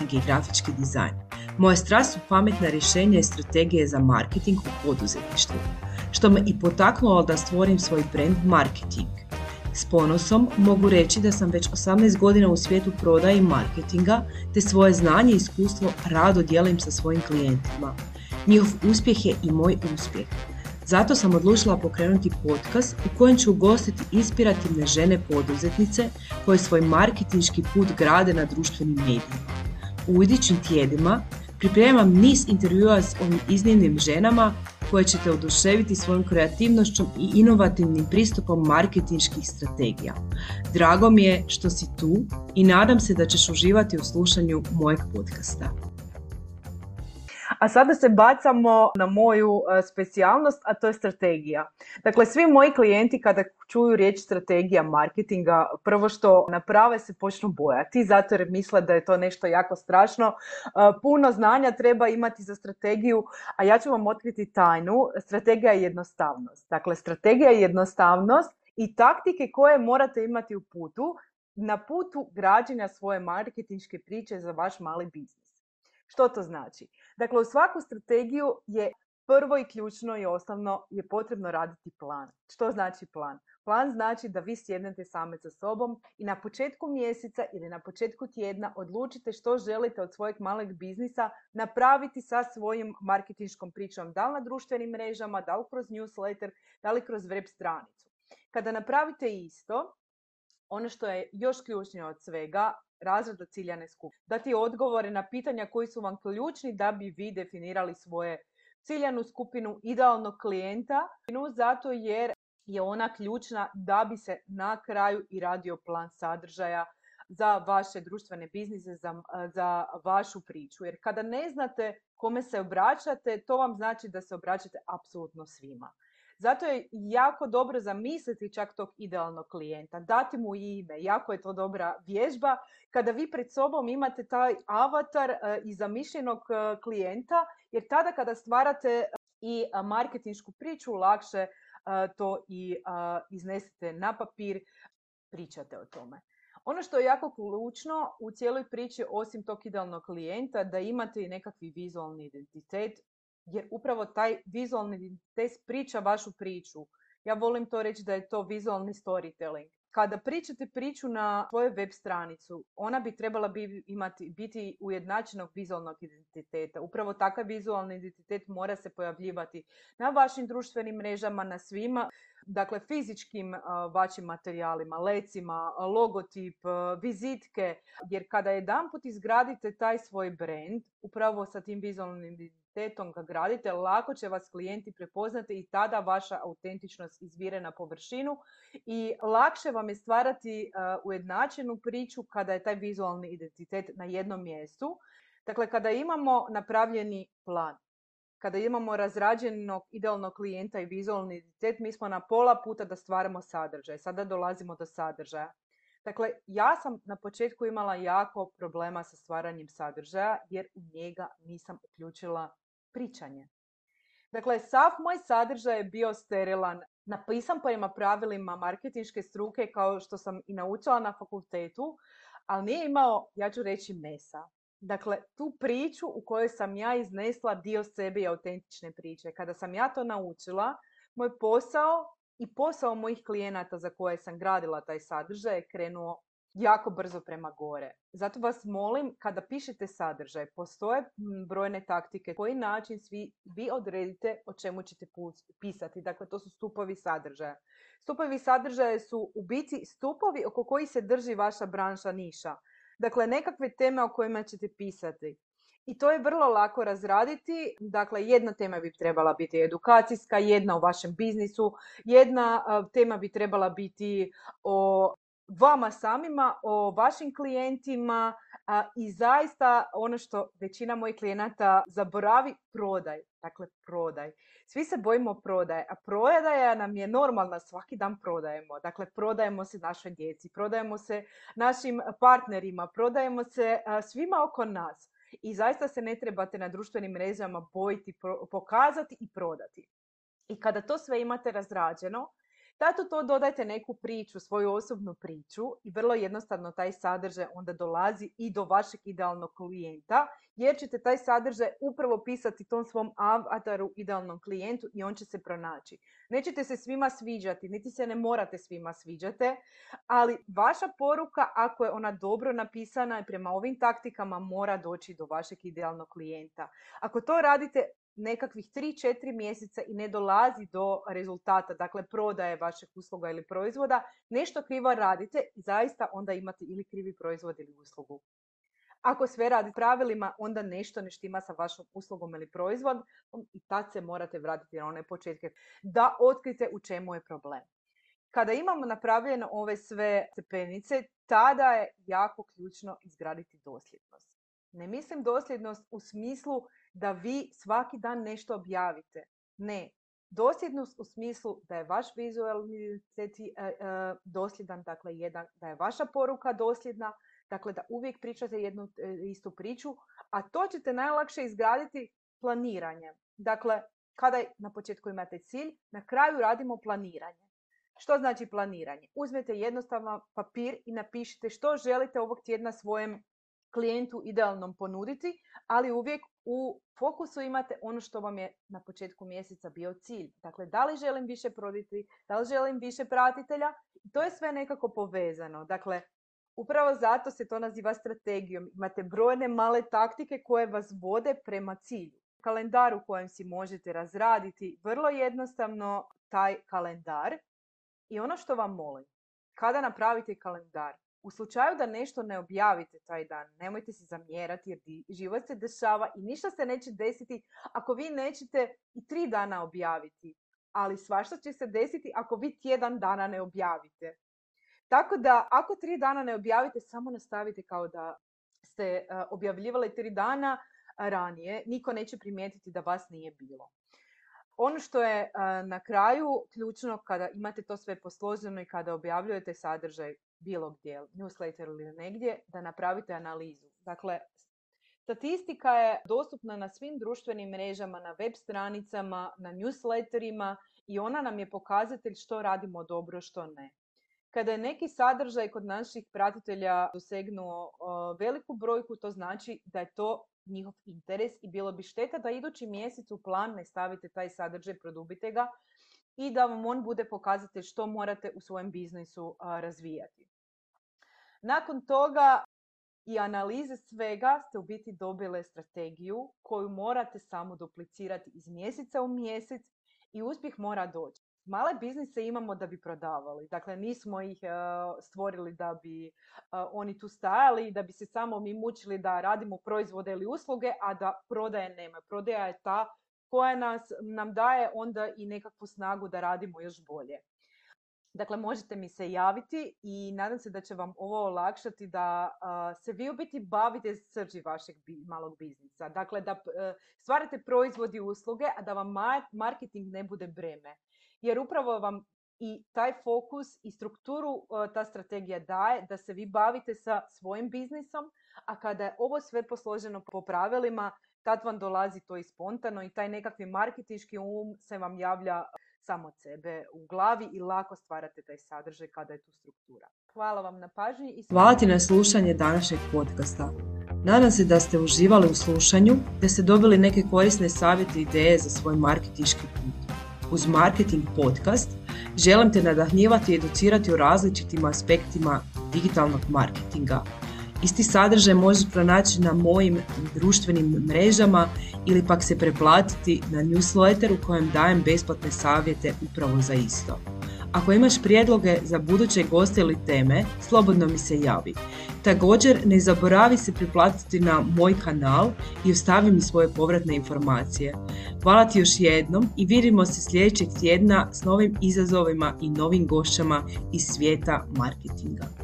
i grafički dizajn. Moja strast su pametna rješenja i strategije za marketing u poduzetništvu, što me i potaknulo da stvorim svoj brand marketing. S ponosom mogu reći da sam već 18 godina u svijetu prodaje i marketinga, te svoje znanje i iskustvo rado dijelim sa svojim klijentima. Njihov uspjeh je i moj uspjeh. Zato sam odlučila pokrenuti podcast u kojem ću ugostiti inspirativne žene poduzetnice koje svoj marketinški put grade na društvenim medijima. U idućim tjedima pripremam niz intervjua s ovim iznimnim ženama koje ćete oduševiti svojom kreativnošću i inovativnim pristupom marketinških strategija. Drago mi je što si tu i nadam se da ćeš uživati u slušanju mojeg podcasta. A sada se bacamo na moju e, specijalnost, a to je strategija. Dakle, svi moji klijenti kada čuju riječ strategija marketinga, prvo što naprave se počnu bojati, zato jer misle da je to nešto jako strašno. E, puno znanja treba imati za strategiju, a ja ću vam otkriti tajnu. Strategija je jednostavnost. Dakle, strategija je jednostavnost i taktike koje morate imati u putu na putu građenja svoje marketinške priče za vaš mali biznis. Što to znači? Dakle, u svaku strategiju je prvo i ključno i osnovno je potrebno raditi plan. Što znači plan? Plan znači da vi sjednete same sa sobom i na početku mjeseca ili na početku tjedna odlučite što želite od svojeg malog biznisa napraviti sa svojim marketinškom pričom, da li na društvenim mrežama, da li kroz newsletter, da li kroz web stranicu. Kada napravite isto, ono što je još ključnije od svega, razreda ciljane skupine. Dati odgovore na pitanja koji su vam ključni da bi vi definirali svoje ciljanu skupinu idealnog klijenta, zato jer je ona ključna da bi se na kraju i radio plan sadržaja za vaše društvene biznise, za, za vašu priču. Jer kada ne znate kome se obraćate, to vam znači da se obraćate apsolutno svima. Zato je jako dobro zamisliti čak tog idealnog klijenta, dati mu ime, jako je to dobra vježba. Kada vi pred sobom imate taj avatar e, i zamišljenog e, klijenta, jer tada kada stvarate i marketinšku priču, lakše e, to i iznesete na papir, pričate o tome. Ono što je jako ključno u cijeloj priči, osim tog idealnog klijenta, da imate i nekakvi vizualni identitet, jer upravo taj vizualni identitet priča vašu priču. Ja volim to reći da je to vizualni storytelling. Kada pričate priču na svojoj web stranicu, ona bi trebala bi imati, biti ujednačenog vizualnog identiteta. Upravo takav vizualni identitet mora se pojavljivati na vašim društvenim mrežama, na svima, dakle fizičkim vašim materijalima, lecima, logotip, vizitke, jer kada jedanput izgradite taj svoj brand, upravo sa tim vizualnim identitetom ga gradite, lako će vas klijenti prepoznati i tada vaša autentičnost izvire na površinu i lakše vam je stvarati ujednačenu priču kada je taj vizualni identitet na jednom mjestu. Dakle, kada imamo napravljeni plan, kada imamo razrađenog idealnog klijenta i vizualni identitet, mi smo na pola puta da stvaramo sadržaj. Sada dolazimo do sadržaja. Dakle, ja sam na početku imala jako problema sa stvaranjem sadržaja jer u njega nisam uključila pričanje. Dakle, sav moj sadržaj je bio sterilan, napisan prema pravilima marketinške struke kao što sam i naučila na fakultetu, ali nije imao, ja ću reći, mesa. Dakle, tu priču u kojoj sam ja iznesla dio sebe i autentične priče. Kada sam ja to naučila, moj posao i posao mojih klijenata za koje sam gradila taj sadržaj je krenuo jako brzo prema gore. Zato vas molim, kada pišete sadržaj, postoje brojne taktike, koji način svi vi odredite o čemu ćete pisati. Dakle, to su stupovi sadržaja. Stupovi sadržaja su u biti stupovi oko kojih se drži vaša branša niša. Dakle, nekakve teme o kojima ćete pisati. I to je vrlo lako razraditi. Dakle, jedna tema bi trebala biti edukacijska, jedna u vašem biznisu, jedna tema bi trebala biti o vama samima, o vašim klijentima i zaista ono što većina mojih klijenata zaboravi, prodaj. Dakle, prodaj. Svi se bojimo prodaje, a prodaja nam je normalna, svaki dan prodajemo. Dakle, prodajemo se našoj djeci, prodajemo se našim partnerima, prodajemo se svima oko nas. I zaista se ne trebate na društvenim mrežama bojiti, pokazati i prodati. I kada to sve imate razrađeno, Tato to dodajte neku priču, svoju osobnu priču i vrlo jednostavno taj sadržaj onda dolazi i do vašeg idealnog klijenta jer ćete taj sadržaj upravo pisati tom svom avataru idealnom klijentu i on će se pronaći. Nećete se svima sviđati, niti se ne morate svima sviđate, ali vaša poruka, ako je ona dobro napisana i prema ovim taktikama, mora doći do vašeg idealnog klijenta. Ako to radite nekakvih 3-4 mjeseca i ne dolazi do rezultata, dakle prodaje vašeg usluga ili proizvoda, nešto krivo radite i zaista onda imate ili krivi proizvod ili uslugu. Ako sve radi pravilima, onda nešto ne štima sa vašom uslugom ili proizvodom i tad se morate vratiti na one početke da otkrite u čemu je problem. Kada imamo napravljene ove sve stepenice, tada je jako ključno izgraditi dosljednost. Ne mislim dosljednost u smislu da vi svaki dan nešto objavite. Ne, dosljednost u smislu da je vaš vizualni e, e, dosljedan, dakle jedan, da je vaša poruka dosljedna, dakle da uvijek pričate jednu e, istu priču, a to ćete najlakše izgraditi planiranjem. Dakle, kada na početku imate cilj, na kraju radimo planiranje. Što znači planiranje? Uzmete jednostavno papir i napišite što želite ovog tjedna svojem klijentu idealnom ponuditi, ali uvijek u fokusu imate ono što vam je na početku mjeseca bio cilj. Dakle, da li želim više proditi, da li želim više pratitelja, to je sve nekako povezano. Dakle, upravo zato se to naziva strategijom. Imate brojne male taktike koje vas vode prema cilju. Kalendar u kojem si možete razraditi vrlo jednostavno taj kalendar. I ono što vam molim, kada napravite kalendar, u slučaju da nešto ne objavite taj dan, nemojte se zamjerati jer život se dešava i ništa se neće desiti ako vi nećete i tri dana objaviti. Ali svašta će se desiti ako vi tjedan dana ne objavite. Tako da ako tri dana ne objavite, samo nastavite kao da ste e, objavljivali tri dana ranije. Niko neće primijetiti da vas nije bilo. Ono što je e, na kraju ključno kada imate to sve posloženo i kada objavljujete sadržaj bilo gdje, newsletter ili negdje, da napravite analizu. Dakle, statistika je dostupna na svim društvenim mrežama, na web stranicama, na newsletterima i ona nam je pokazatelj što radimo dobro, što ne. Kada je neki sadržaj kod naših pratitelja dosegnuo veliku brojku, to znači da je to njihov interes i bilo bi šteta da idući mjesec u plan ne stavite taj sadržaj, produbite ga i da vam on bude pokazatelj što morate u svojem biznisu razvijati. Nakon toga i analize svega ste u biti dobile strategiju koju morate samo duplicirati iz mjeseca u mjesec i uspjeh mora doći. Male biznise imamo da bi prodavali, dakle nismo ih e, stvorili da bi e, oni tu stajali i da bi se samo mi mučili da radimo proizvode ili usluge, a da prodaje nema. Prodaja je ta koja nas, nam daje onda i nekakvu snagu da radimo još bolje. Dakle, možete mi se javiti i nadam se da će vam ovo olakšati da se vi u biti bavite srži vašeg malog biznisa. Dakle, da uh, stvarate proizvodi i usluge, a da vam marketing ne bude breme. Jer upravo vam i taj fokus i strukturu ta strategija daje da se vi bavite sa svojim biznisom, a kada je ovo sve posloženo po pravilima, tad vam dolazi to i spontano i taj nekakvi marketinški um se vam javlja samo od sebe u glavi i lako stvarate taj sadržaj kada je tu struktura. Hvala vam na pažnji i hvala ti na slušanje današnjeg podcasta. Nadam se da ste uživali u slušanju, da ste dobili neke korisne savjete i ideje za svoj marketinški put. Uz Marketing podcast želim te nadahnjivati i educirati o različitim aspektima digitalnog marketinga Isti sadržaj možeš pronaći na mojim društvenim mrežama ili pak se preplatiti na newsletter u kojem dajem besplatne savjete upravo za isto. Ako imaš prijedloge za buduće goste ili teme, slobodno mi se javi. Također ne zaboravi se priplatiti na moj kanal i ostavi mi svoje povratne informacije. Hvala ti još jednom i vidimo se sljedećeg tjedna s novim izazovima i novim gošćama iz svijeta marketinga.